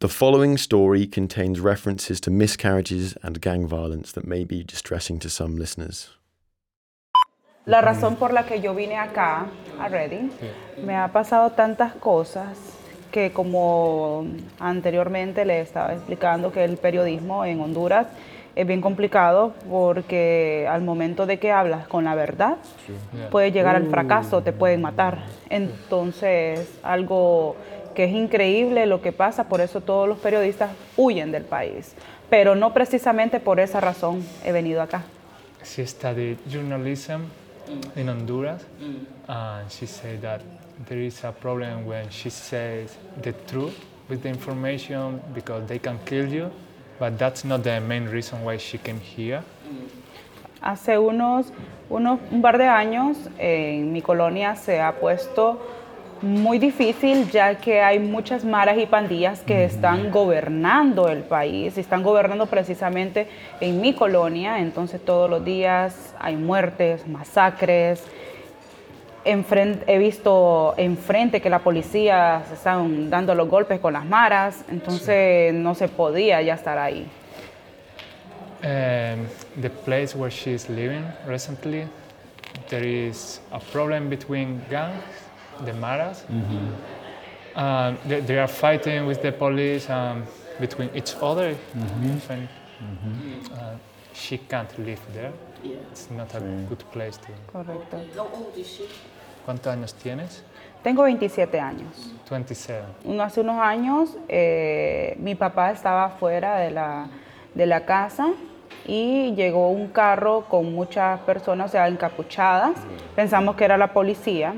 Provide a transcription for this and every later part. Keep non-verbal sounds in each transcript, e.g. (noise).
The following story contains references to miscarriages and gang violence that may be distressing to some listeners. La razón por la que yo vine acá, a Reading, me ha pasado tantas cosas que como anteriormente le estaba explicando que el periodismo en Honduras es bien complicado porque al momento de que hablas con la verdad puede llegar al fracaso, te pueden matar. Entonces, algo que es increíble lo que pasa, por eso todos los periodistas huyen del país. Pero no precisamente por esa razón he venido acá. She studied journalism in Honduras, and she said that there is a problem when she says the truth with the information because they can kill you, but that's not the main reason why she came here. Hace unos, unos un par de años en mi colonia se ha puesto muy difícil ya que hay muchas maras y pandillas que están gobernando el país están gobernando precisamente en mi colonia, entonces todos los días hay muertes, masacres. Enfrente, he visto enfrente que la policía se están dando los golpes con las maras, entonces no se podía ya estar ahí. Um, the place where she is living recently, there is a problem between gangs, the Maras. Um, they, they are fighting with the police um, between each other. Even, uh, she can't live there. It's not a good place to. Correcto. ¿Cuántos años tienes? Tengo 27 años. 27. Un- Hace unos años eh, mi papá estaba fuera de la, de la casa y llegó un carro con muchas personas, o sea, encapuchadas. Pensamos que era la policía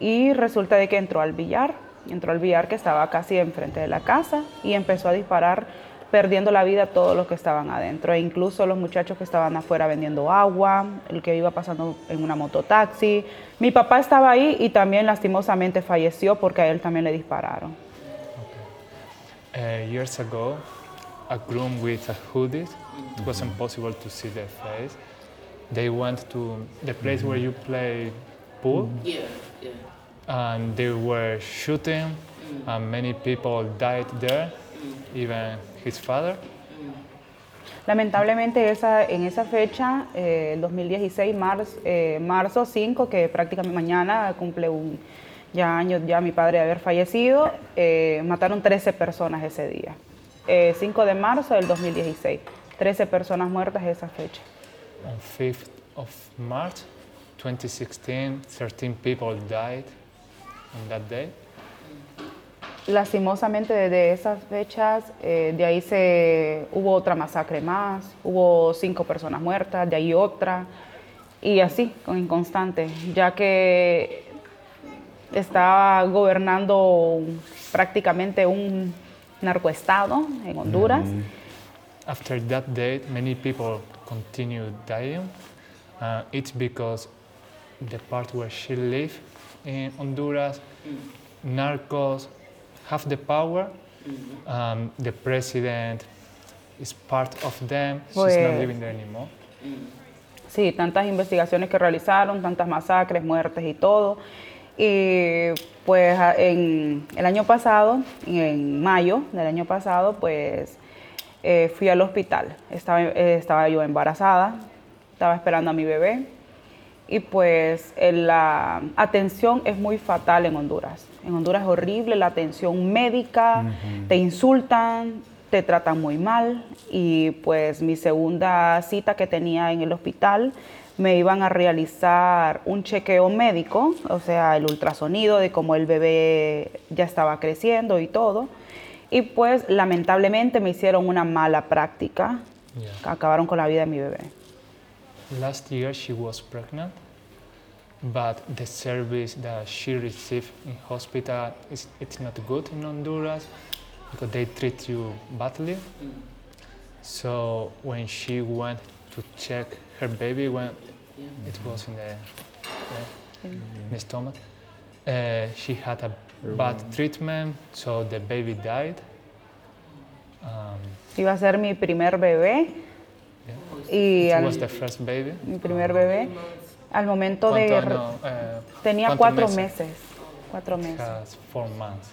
y resulta de que entró al billar, entró al billar que estaba casi enfrente de la casa y empezó a disparar perdiendo la vida todos los que estaban adentro, e incluso los muchachos que estaban afuera vendiendo agua, el que iba pasando en una mototaxi. Mi papá estaba ahí y también lastimosamente falleció porque a él también le dispararon. Uh, years ago, a groom with a hoodie, it wasn't possible to see their face. They went to the place where you play pool, Yeah, yeah. and they were shooting, and many people died there, even his father. Lamentablemente esa, en esa fecha, eh, el 2016, marzo, eh, marzo 5, que prácticamente mañana cumple un ya año ya mi padre de haber fallecido, eh, mataron 13 personas ese día. Eh, 5 de marzo del 2016, 13 personas muertas esa fecha. On 5th of March 2016, 13 people died on that day. Lastimosamente desde esas fechas, eh, de ahí se hubo otra masacre más, hubo cinco personas muertas, de ahí otra, y así, con inconstante, ya que estaba gobernando prácticamente un narcoestado en Honduras. After that date, many people continued dying. Uh, it's because the part where she lived in Honduras, narcos have the power. Um, the president is part of them. She's Pues- not living there anymore. Sí, tantas investigaciones que realizaron, tantas masacres, muertes y todo. Y pues en el año pasado, en mayo del año pasado, pues eh, fui al hospital. Estaba, eh, estaba yo embarazada, estaba esperando a mi bebé. Y pues la atención es muy fatal en Honduras. En Honduras es horrible la atención médica, te insultan, te tratan muy mal. Y pues mi segunda cita que tenía en el hospital me iban a realizar un chequeo médico, o sea, el ultrasonido de cómo el bebé ya estaba creciendo y todo. Y pues lamentablemente me hicieron una mala práctica, Yeah. acabaron con la vida de mi bebé. Last year she was pregnant, but the service that she received in hospital is it's not good in Honduras because they treat you badly. So when she went to check her baby when it was in the, in the stomach, uh, she had a bad treatment, so the baby died. Um, Iba a ser mi primer bebé yeah. y It was the first baby. mi primer bebé al momento de ¿Cuánto re- no, eh, tenía cuatro meses? meses, cuatro meses. four months.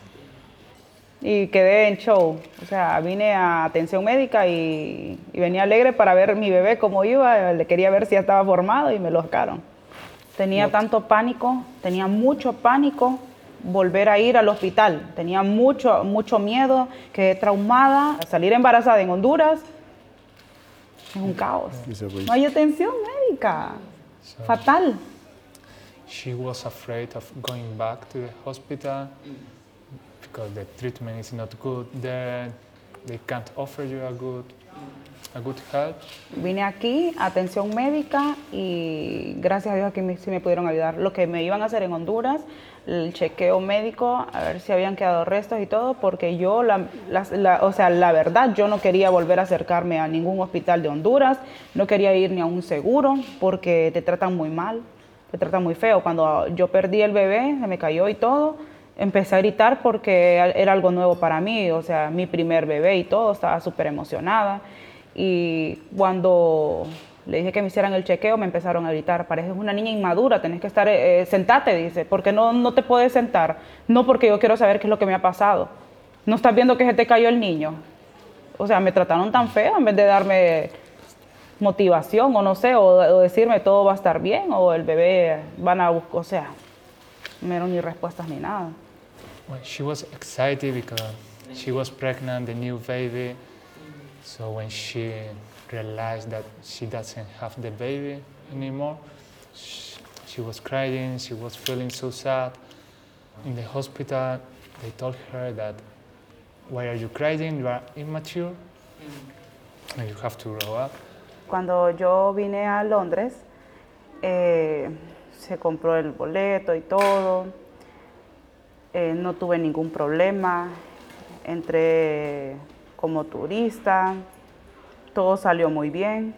y quedé en show. O sea, vine a atención médica y, y venía alegre para ver mi bebé cómo iba. Le quería ver si ya estaba formado y me lo sacaron. Tenía tanto pánico, tenía mucho pánico volver a ir al hospital. Tenía mucho, mucho miedo, quedé traumada. Salir embarazada en Honduras es un caos. No hay atención médica. Fatal. She was afraid of going back to the hospital because the treatment is not good there. They can't offer you a good, a good help. Vine aquí, atención médica, y gracias a Dios aquí me, sí me pudieron ayudar. Lo que me iban a hacer en Honduras, el chequeo médico, a ver si habían quedado restos y todo, porque yo, la, la- o sea, la verdad, yo no quería volver a acercarme a ningún hospital de Honduras, no quería ir ni a un seguro, porque te tratan muy mal, te tratan muy feo. Cuando yo perdí el bebé, se me cayó y todo, empecé a gritar porque era algo nuevo para mí, o sea, mi primer bebé y todo, estaba súper emocionada. Y cuando le dije que me hicieran el chequeo, me empezaron a gritar, pareces una niña inmadura, tenés que estar, eh, sentate, dice, porque no, no te puedes sentar. No porque yo quiero saber qué es lo que me ha pasado. No estás viendo que se te cayó el niño. O sea, me trataron tan feo en vez de darme motivación o no sé, o, o decirme todo va a estar bien o el bebé van a buscar, o sea, no dieron ni respuestas ni nada. Well, she was excited because she was pregnant, the new baby. So when she realized that she doesn't have the baby anymore, she, she was crying, she was feeling so sad. In the hospital, they told her that, why are you crying? You are immature and you have to grow up. Cuando yo vine a Londres, eh, se compró el boleto y todo, eh, no tuve ningún problema, entré como turista, todo salió muy bien.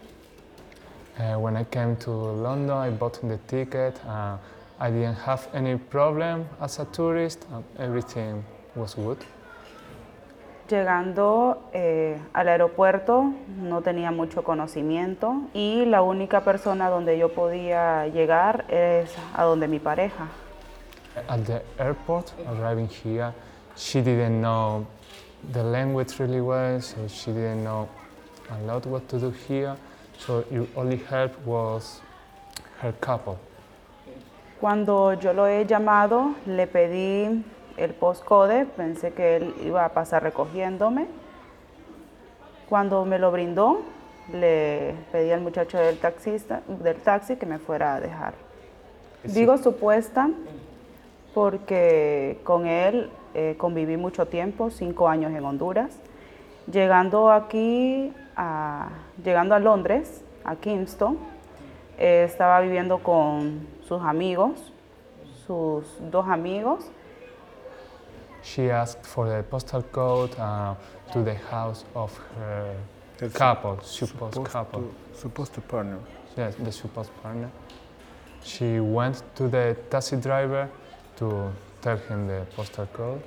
Uh, when I came to London, I bought the ticket. Uh, I didn't have any problem as a tourist. Uh, everything was good. Llegando eh, al aeropuerto no tenía mucho conocimiento y la única persona donde yo podía llegar es a donde mi pareja. At the airport, arriving here, she didn't know the language really well, so she didn't know a lot what to do here. So your only help was her couple. Cuando yo lo he llamado, le pedí el postcode, pensé que él iba a pasar recogiéndome. Cuando me lo brindó, le pedí al muchacho del, taxista, del taxi que me fuera a dejar. Digo supuesta porque con él eh, conviví mucho tiempo, cinco años en Honduras. Llegando aquí, a, llegando a Londres, a Kingston, eh, estaba viviendo con sus amigos, sus dos amigos. She asked for the postal code uh, to the house of her That's couple, supposed, supposed couple. To, supposed to partner. Yes, the supposed partner. She went to the taxi driver to tell him the postal code.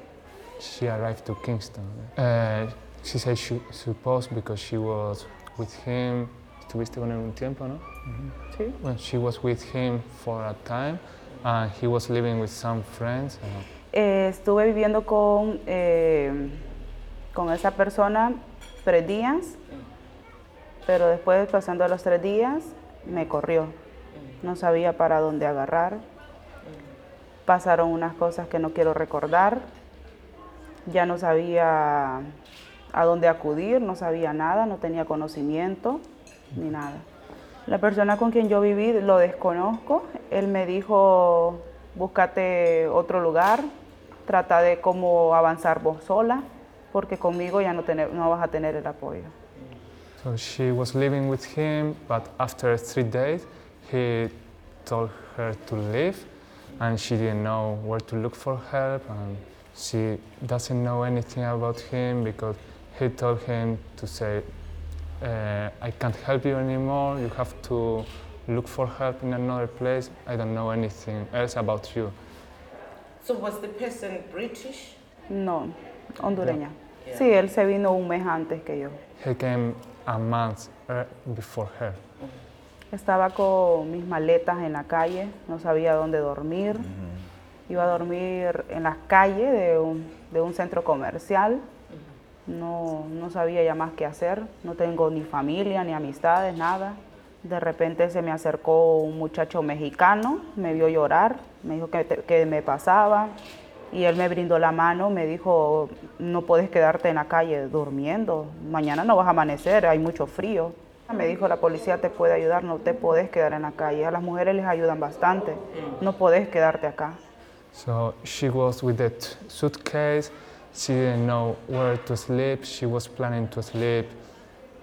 She arrived to Kingston. Uh, she said she supposed because she was with him. Estuviste con él un tiempo, ¿no? ¿sí? When she was with him for a time, and he was living with some friends. uh, Eh, estuve viviendo con, eh, con esa persona tres días, pero después, pasando los tres días, me corrió. No sabía para dónde agarrar. Pasaron unas cosas que no quiero recordar. Ya no sabía a dónde acudir, no sabía nada, no tenía conocimiento ni nada. La persona con quien yo viví lo desconozco. Él me dijo, búscate otro lugar, trata de cómo avanzar vos sola, porque conmigo ya no, tener- no vas a tener el apoyo. So she was living with him, but after three days, he told her to leave, and she didn't know where to look for help, and she doesn't know anything about him because he told him to say, uh, "I can't help you anymore. You have to look for help in another place. I don't know anything else about you." So was the person British? No, hondureña. Sí, él se vino un mes antes que yo. He came a month uh, before her. Estaba con mis maletas en la calle, no sabía dónde dormir. Iba a dormir en de un, de un centro comercial. No, no sabía ya más qué hacer. No tengo ni familia, ni amistades, nada. De repente se me acercó un muchacho mexicano, me vio llorar, me dijo que, que me pasaba y él me brindó la mano, me dijo, no puedes quedarte en la calle durmiendo, mañana no vas a amanecer, hay mucho frío. Me dijo, la policía te puede ayudar, no te puedes quedar en la calle, a las mujeres les ayudan bastante, no puedes quedarte acá. So she was with the t- suitcase. She didn't know where to sleep. She was planning to sleep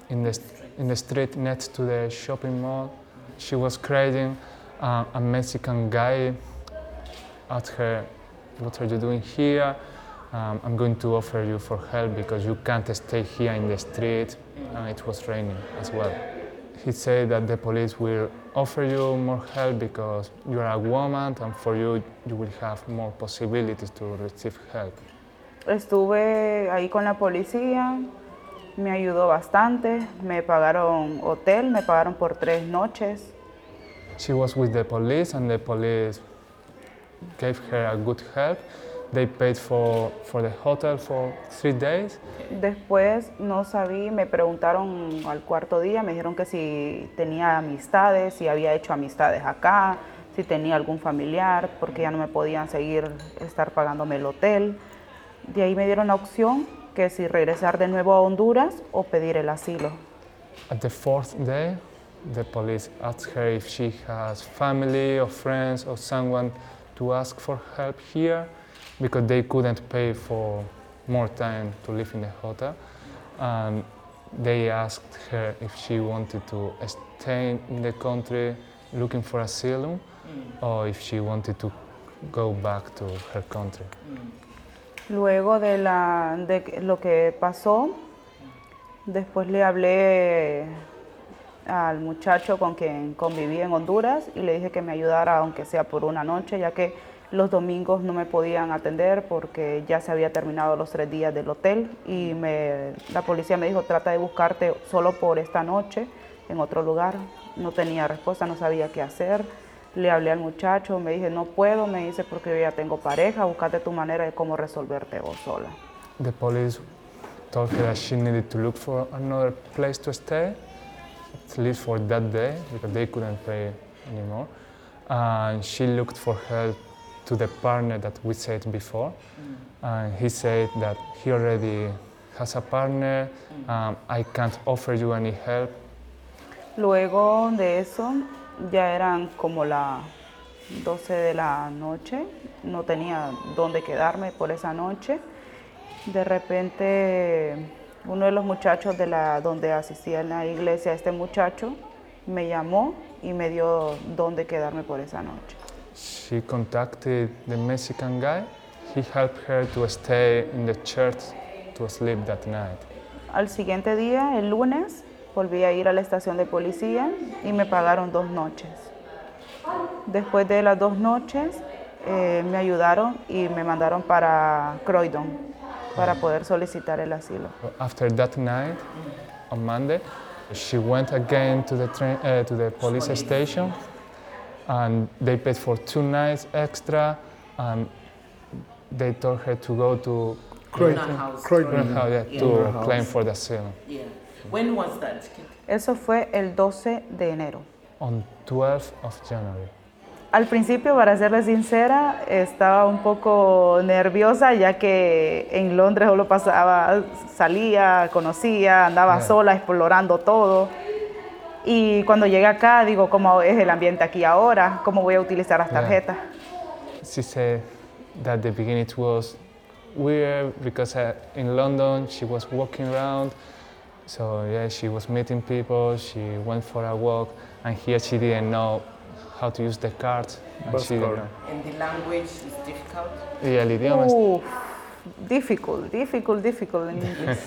in the, in the street next to the shopping mall. She was crying. Uh, a Mexican guy asked her, What are you doing here? Um, I'm going to offer you for help because you can't stay here in the street. And it was raining as well. He said that the police will offer you more help because you are a woman and for you you will have more possibilities to receive help. Estuve ahí con la policía, me ayudó bastante, me pagaron hotel, me pagaron por tres noches. She was with the police and the police gave her a good help. They paid for, for the hotel for three days. Después no sabía, me preguntaron al cuarto día, me dijeron que si tenía amistades, si había hecho amistades acá, si tenía algún familiar, porque ya no me podían seguir estar pagándome el hotel. De ahí me dieron la opción que si regresar de nuevo a Honduras o pedir el asilo. At the fourth day, the police asked her if she has family or friends or someone to ask for help here because they couldn't pay for more time to live in the hotel. And they asked her if she wanted to stay in the country looking for asylum mm. or if she wanted to go back to her country. Mm. Luego de, la, de lo que pasó, después le hablé al muchacho con quien conviví en Honduras y le dije que me ayudara aunque sea por una noche, ya que los domingos no me podían atender porque ya se había terminado los tres días del hotel y me- la policía me dijo trata de buscarte solo por esta noche en otro lugar. No tenía respuesta, no sabía qué hacer. Le hablé al muchacho, me dije no puedo, me dice porque yo ya tengo pareja, buscate tu manera de cómo resolverte vos sola. The police told her that she needed to look for another place to stay, at least for that day, because they couldn't pay anymore. And she looked for help to the partner that we said before. And he said that he already has a partner. Um, I can't offer you any help. Luego de eso, ya eran como las 12 de la noche, no tenía dónde quedarme por esa noche. De repente, uno de los muchachos de la, donde asistía en la iglesia, este muchacho, me llamó y me dio dónde quedarme por esa noche. She contacted the Mexican guy. He helped her to stay in the church to sleep that night. Al siguiente día, el lunes, volví a ir a la estación de policía y me pagaron dos noches. Después de las dos noches, eh, me ayudaron y me mandaron para Croydon para poder solicitar el asilo. After that night, on Monday, she went again to the train, uh, to the police station, and they paid for two nights extra, and they told her to go to Croydon House. Croydon. how, yeah, Yeah. to claim for the asylum. Yeah. When was that? Eso fue el 12 de enero. On 12th of January. Al principio, para serles sincera, estaba un poco nerviosa ya que en Londres solo pasaba, salía, conocía, andaba Yeah. sola explorando todo. Y cuando llegué acá, digo, ¿cómo es el ambiente aquí ahora? ¿Cómo voy a utilizar las Yeah. tarjetas? She said that the beginning it was weird because uh, in London she was walking around. So yeah, she was meeting people. She went for a walk, and here she didn't know how to use the cards. And she didn't card. know. And the language is difficult. Y el idioma es- Uf, difficult, difficult, difficult en (laughs) inglés.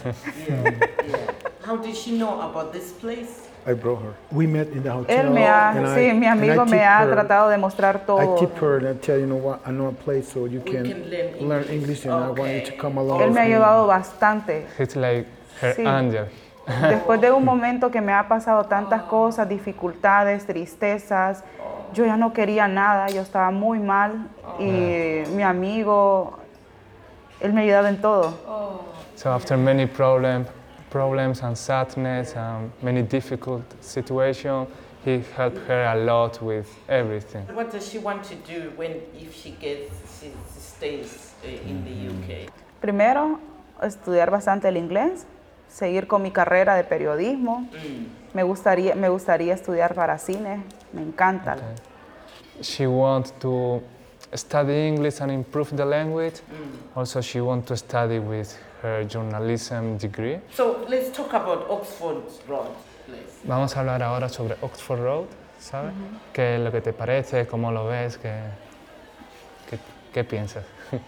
Yeah. yeah. How did she know about this place? I brought her. We met in the eh, hotel. Él me ha, and I- sí, mi and I amigo me tip ha her- tratado de mostrar I todo. tip her and I tell you know what, I know a place so you can, can learn learn English. English and I want you to come along. Él with me ha me. ayudado bastante. It's like her Sí. angel. Después de un (laughs) momento que me ha pasado tantas cosas, dificultades, tristezas, yo ya no quería nada, yo estaba muy mal y mi amigo, él me ayudaba en todo. So after many problem, problems and sadness and many difficult situations, he helped her a lot with everything. What does she want to do when, if she gets, she stays uh, in the UK? Primero, estudiar bastante el inglés, seguir con mi carrera de periodismo. Me gustaría, me gustaría estudiar para cine, me encanta. She wants to study English and improve the language. Also, she wants to study with her journalism degree. So let's talk about Oxford Road, please. Vamos a hablar ahora sobre Oxford Road, ¿sabes? ¿Qué es lo que te parece? ¿Cómo lo ves? ¿Qué, qué, qué piensas? (laughs)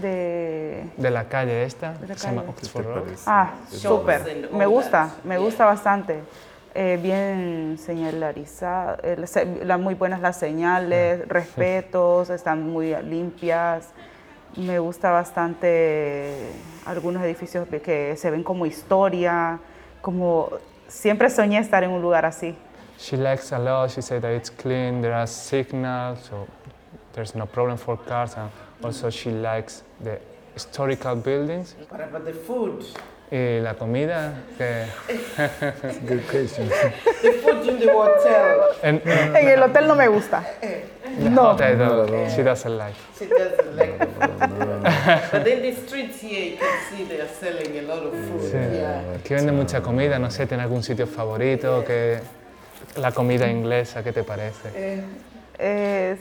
De, De la calle esta, la que se llama calle. Oxford Road. ah, Shops súper, me gusta, me gusta bastante. Eh, bien señalarizada, eh, muy buenas las señales, respetos, están muy limpias. Me gusta bastante algunos edificios que- que se ven como historia, como siempre soñé estar en un lugar así. She likes a lot. She said that it's clean. There are signals, so there's no problem for cars. And also, she likes the historical buildings. What about the food? Y la comida, que (laughs) Good question. The food in the hotel. en, en En el hotel no me gusta. the No. hotel, though, she doesn't like. She doesn't like the food. but in the streets here, you can see they are selling a lot of food. Sí. Yeah. Aquí venden mucha comida, no sé, ¿tiene algún sitio favorito? Que, la comida inglesa, ¿qué te parece? Eh,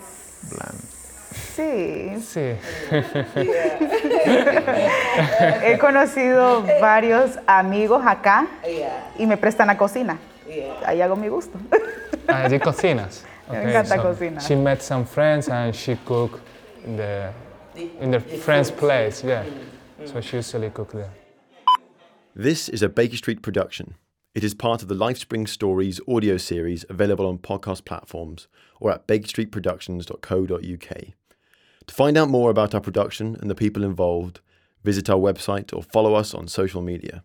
sí, Sí, (laughs) he conocido varios amigos acá Yeah. y me prestan la cocina. Ahí hago mi gusto. Ah, allí cocinas. (laughs) Me encanta so cocinar. She met some friends and she cook in the, in the friend's place, yeah. So she usually cook there. This is a Baker Street production. It is part of the Lifespring Stories audio series available on podcast platforms or at bakerstreetproductions.co.uk. To find out more about our production and the people involved, visit our website or follow us on social media.